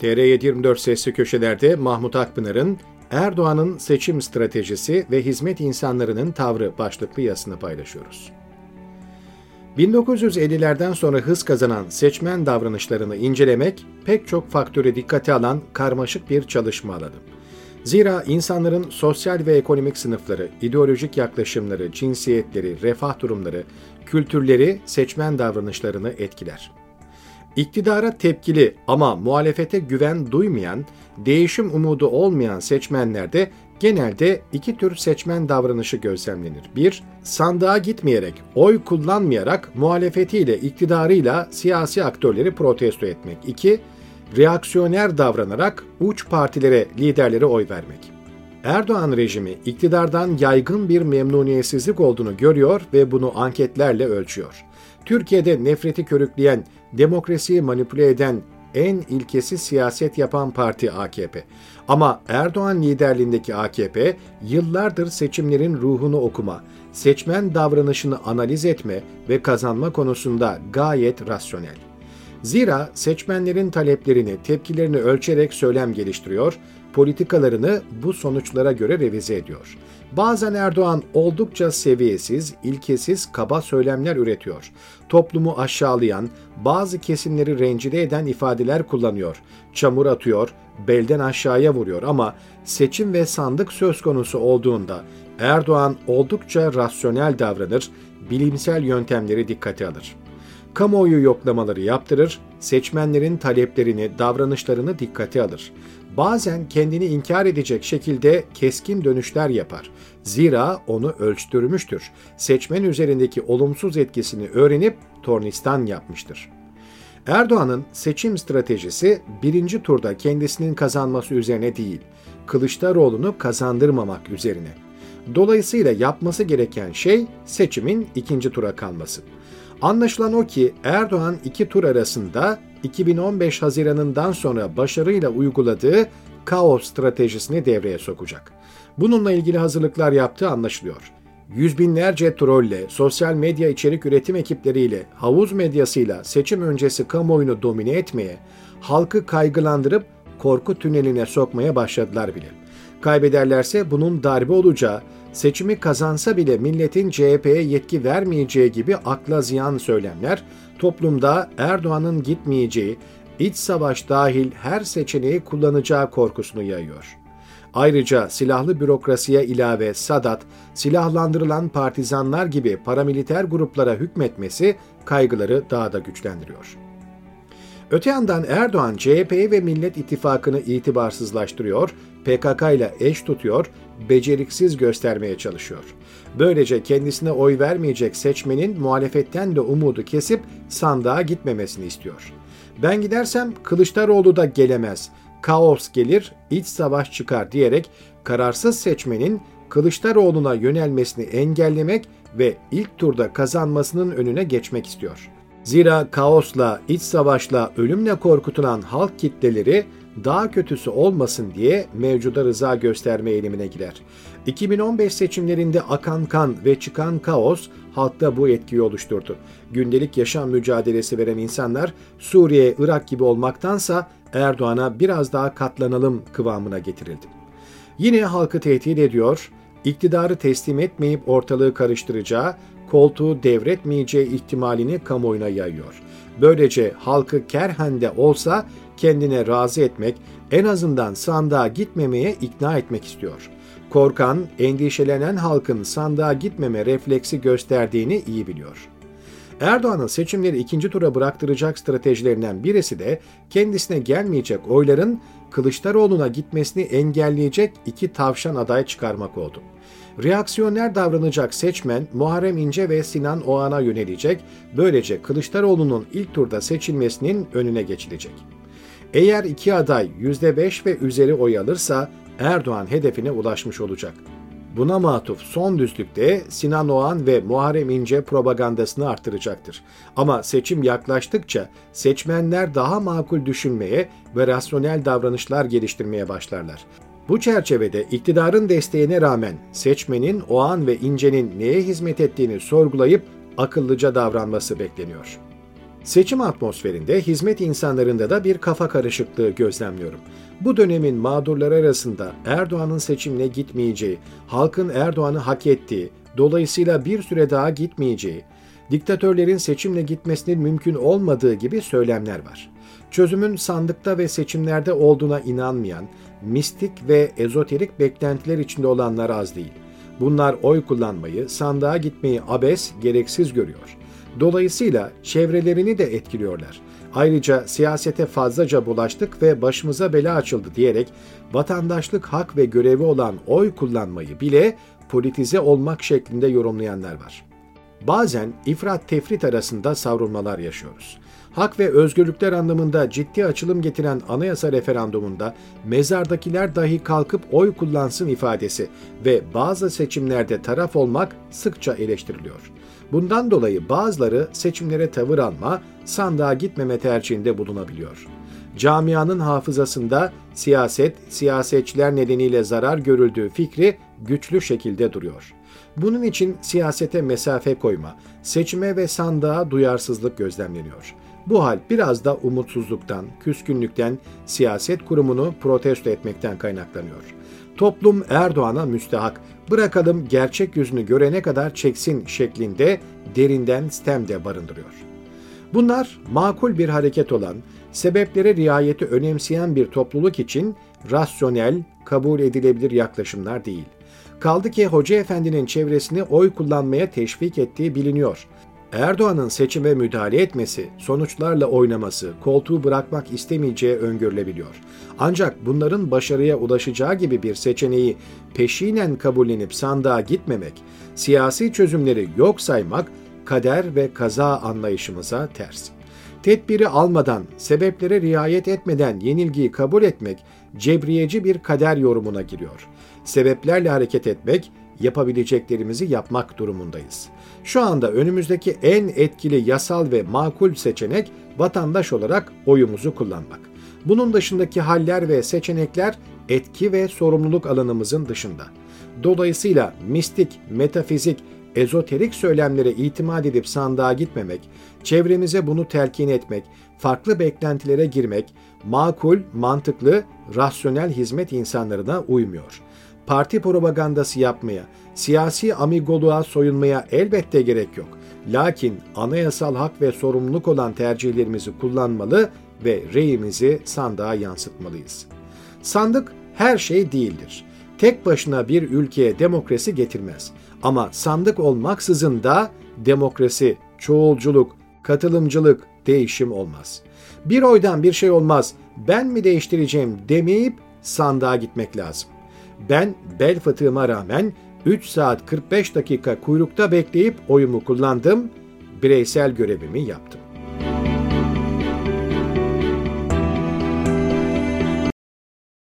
TR724 Sesli Köşeler'de Mahmut Akpınar'ın Erdoğan'ın seçim stratejisi ve hizmet insanlarının tavrı başlıklı yazısını paylaşıyoruz. 1950'lerden sonra hız kazanan seçmen davranışlarını incelemek pek çok faktöre dikkate alan karmaşık bir çalışma alanı. Zira insanların sosyal ve ekonomik sınıfları, ideolojik yaklaşımları, cinsiyetleri, refah durumları, kültürleri seçmen davranışlarını etkiler. İktidara tepkili ama muhalefete güven duymayan, değişim umudu olmayan seçmenlerde genelde iki tür seçmen davranışı gözlemlenir. Bir, sandığa gitmeyerek, oy kullanmayarak muhalefetiyle, iktidarıyla siyasi aktörleri protesto etmek. İki, reaksiyoner davranarak uç partilere, liderlere oy vermek. Erdoğan rejimi iktidardan yaygın bir memnuniyetsizlik olduğunu görüyor ve bunu anketlerle ölçüyor. Türkiye'de nefreti körükleyen, demokrasiyi manipüle eden, en ilkesi siyaset yapan parti AKP. Ama Erdoğan liderliğindeki AKP yıllardır seçimlerin ruhunu okuma, seçmen davranışını analiz etme ve kazanma konusunda gayet rasyonel. Zira seçmenlerin taleplerini, tepkilerini ölçerek söylem geliştiriyor, politikalarını bu sonuçlara göre revize ediyor. Bazen Erdoğan oldukça seviyesiz, ilkesiz, kaba söylemler üretiyor. Toplumu aşağılayan, bazı kesimleri rencide eden ifadeler kullanıyor. Çamur atıyor, belden aşağıya vuruyor ama seçim ve sandık söz konusu olduğunda Erdoğan oldukça rasyonel davranır, bilimsel yöntemleri dikkate alır kamuoyu yoklamaları yaptırır, seçmenlerin taleplerini, davranışlarını dikkate alır. Bazen kendini inkar edecek şekilde keskin dönüşler yapar. Zira onu ölçtürmüştür. Seçmen üzerindeki olumsuz etkisini öğrenip tornistan yapmıştır. Erdoğan'ın seçim stratejisi birinci turda kendisinin kazanması üzerine değil, Kılıçdaroğlu'nu kazandırmamak üzerine. Dolayısıyla yapması gereken şey seçimin ikinci tura kalması. Anlaşılan o ki Erdoğan iki tur arasında 2015 Haziran'ından sonra başarıyla uyguladığı kaos stratejisini devreye sokacak. Bununla ilgili hazırlıklar yaptığı anlaşılıyor. Yüz binlerce trolle, sosyal medya içerik üretim ekipleriyle, havuz medyasıyla seçim öncesi kamuoyunu domine etmeye, halkı kaygılandırıp korku tüneline sokmaya başladılar bile. Kaybederlerse bunun darbe olacağı, seçimi kazansa bile milletin CHP'ye yetki vermeyeceği gibi akla ziyan söylemler, toplumda Erdoğan'ın gitmeyeceği, iç savaş dahil her seçeneği kullanacağı korkusunu yayıyor. Ayrıca silahlı bürokrasiye ilave Sadat, silahlandırılan partizanlar gibi paramiliter gruplara hükmetmesi kaygıları daha da güçlendiriyor. Öte yandan Erdoğan CHP'yi ve Millet İttifakı'nı itibarsızlaştırıyor, PKK ile eş tutuyor, beceriksiz göstermeye çalışıyor. Böylece kendisine oy vermeyecek seçmenin muhalefetten de umudu kesip sandığa gitmemesini istiyor. Ben gidersem Kılıçdaroğlu da gelemez, kaos gelir, iç savaş çıkar diyerek kararsız seçmenin Kılıçdaroğlu'na yönelmesini engellemek ve ilk turda kazanmasının önüne geçmek istiyor. Zira kaosla, iç savaşla, ölümle korkutulan halk kitleleri daha kötüsü olmasın diye mevcuda rıza gösterme eğilimine girer. 2015 seçimlerinde akan kan ve çıkan kaos halkta bu etkiyi oluşturdu. Gündelik yaşam mücadelesi veren insanlar Suriye, Irak gibi olmaktansa Erdoğan'a biraz daha katlanalım kıvamına getirildi. Yine halkı tehdit ediyor, iktidarı teslim etmeyip ortalığı karıştıracağı, koltuğu devretmeyeceği ihtimalini kamuoyuna yayıyor. Böylece halkı kerhende olsa kendine razı etmek, en azından sandığa gitmemeye ikna etmek istiyor. Korkan, endişelenen halkın sandığa gitmeme refleksi gösterdiğini iyi biliyor. Erdoğan'ın seçimleri ikinci tura bıraktıracak stratejilerinden birisi de kendisine gelmeyecek oyların Kılıçdaroğlu'na gitmesini engelleyecek iki tavşan aday çıkarmak oldu. Reaksiyoner davranacak seçmen Muharrem İnce ve Sinan Oğan'a yönelecek, böylece Kılıçdaroğlu'nun ilk turda seçilmesinin önüne geçilecek. Eğer iki aday %5 ve üzeri oy alırsa Erdoğan hedefine ulaşmış olacak. Buna matuf son düzlükte Sinan Oğan ve Muharrem İnce propagandasını artıracaktır. Ama seçim yaklaştıkça seçmenler daha makul düşünmeye ve rasyonel davranışlar geliştirmeye başlarlar. Bu çerçevede iktidarın desteğine rağmen seçmenin Oğan ve İnce'nin neye hizmet ettiğini sorgulayıp akıllıca davranması bekleniyor. Seçim atmosferinde hizmet insanlarında da bir kafa karışıklığı gözlemliyorum. Bu dönemin mağdurları arasında Erdoğan'ın seçimine gitmeyeceği, halkın Erdoğan'ı hak ettiği, dolayısıyla bir süre daha gitmeyeceği, diktatörlerin seçimle gitmesinin mümkün olmadığı gibi söylemler var. Çözümün sandıkta ve seçimlerde olduğuna inanmayan, mistik ve ezoterik beklentiler içinde olanlar az değil. Bunlar oy kullanmayı, sandığa gitmeyi abes, gereksiz görüyor. Dolayısıyla çevrelerini de etkiliyorlar. Ayrıca siyasete fazlaca bulaştık ve başımıza bela açıldı diyerek vatandaşlık hak ve görevi olan oy kullanmayı bile politize olmak şeklinde yorumlayanlar var. Bazen ifrat tefrit arasında savrulmalar yaşıyoruz. Hak ve özgürlükler anlamında ciddi açılım getiren anayasa referandumunda mezardakiler dahi kalkıp oy kullansın ifadesi ve bazı seçimlerde taraf olmak sıkça eleştiriliyor. Bundan dolayı bazıları seçimlere tavır alma, sandığa gitmeme tercihinde bulunabiliyor. Camianın hafızasında siyaset, siyasetçiler nedeniyle zarar görüldüğü fikri güçlü şekilde duruyor. Bunun için siyasete mesafe koyma, seçime ve sandığa duyarsızlık gözlemleniyor. Bu hal biraz da umutsuzluktan, küskünlükten, siyaset kurumunu protesto etmekten kaynaklanıyor. Toplum Erdoğan'a müstehak, bırakalım gerçek yüzünü görene kadar çeksin şeklinde derinden stem barındırıyor. Bunlar makul bir hareket olan, sebeplere riayeti önemseyen bir topluluk için rasyonel, kabul edilebilir yaklaşımlar değil. Kaldı ki Hoca Efendi'nin çevresini oy kullanmaya teşvik ettiği biliniyor. Erdoğan'ın seçime müdahale etmesi, sonuçlarla oynaması, koltuğu bırakmak istemeyeceği öngörülebiliyor. Ancak bunların başarıya ulaşacağı gibi bir seçeneği peşinen kabullenip sandığa gitmemek, siyasi çözümleri yok saymak kader ve kaza anlayışımıza ters. Tedbiri almadan, sebeplere riayet etmeden yenilgiyi kabul etmek cebriyeci bir kader yorumuna giriyor. Sebeplerle hareket etmek, yapabileceklerimizi yapmak durumundayız. Şu anda önümüzdeki en etkili yasal ve makul seçenek vatandaş olarak oyumuzu kullanmak. Bunun dışındaki haller ve seçenekler etki ve sorumluluk alanımızın dışında. Dolayısıyla mistik, metafizik, ezoterik söylemlere itimat edip sandığa gitmemek, çevremize bunu telkin etmek, farklı beklentilere girmek, makul, mantıklı, rasyonel hizmet insanlarına uymuyor. Parti propagandası yapmaya, siyasi amigoluğa soyunmaya elbette gerek yok. Lakin anayasal hak ve sorumluluk olan tercihlerimizi kullanmalı ve reyimizi sandığa yansıtmalıyız. Sandık her şey değildir. Tek başına bir ülkeye demokrasi getirmez. Ama sandık olmaksızın da demokrasi, çoğulculuk, katılımcılık, değişim olmaz. Bir oydan bir şey olmaz, ben mi değiştireceğim demeyip sandığa gitmek lazım. Ben bel fıtığıma rağmen 3 saat 45 dakika kuyrukta bekleyip oyumu kullandım, bireysel görevimi yaptım.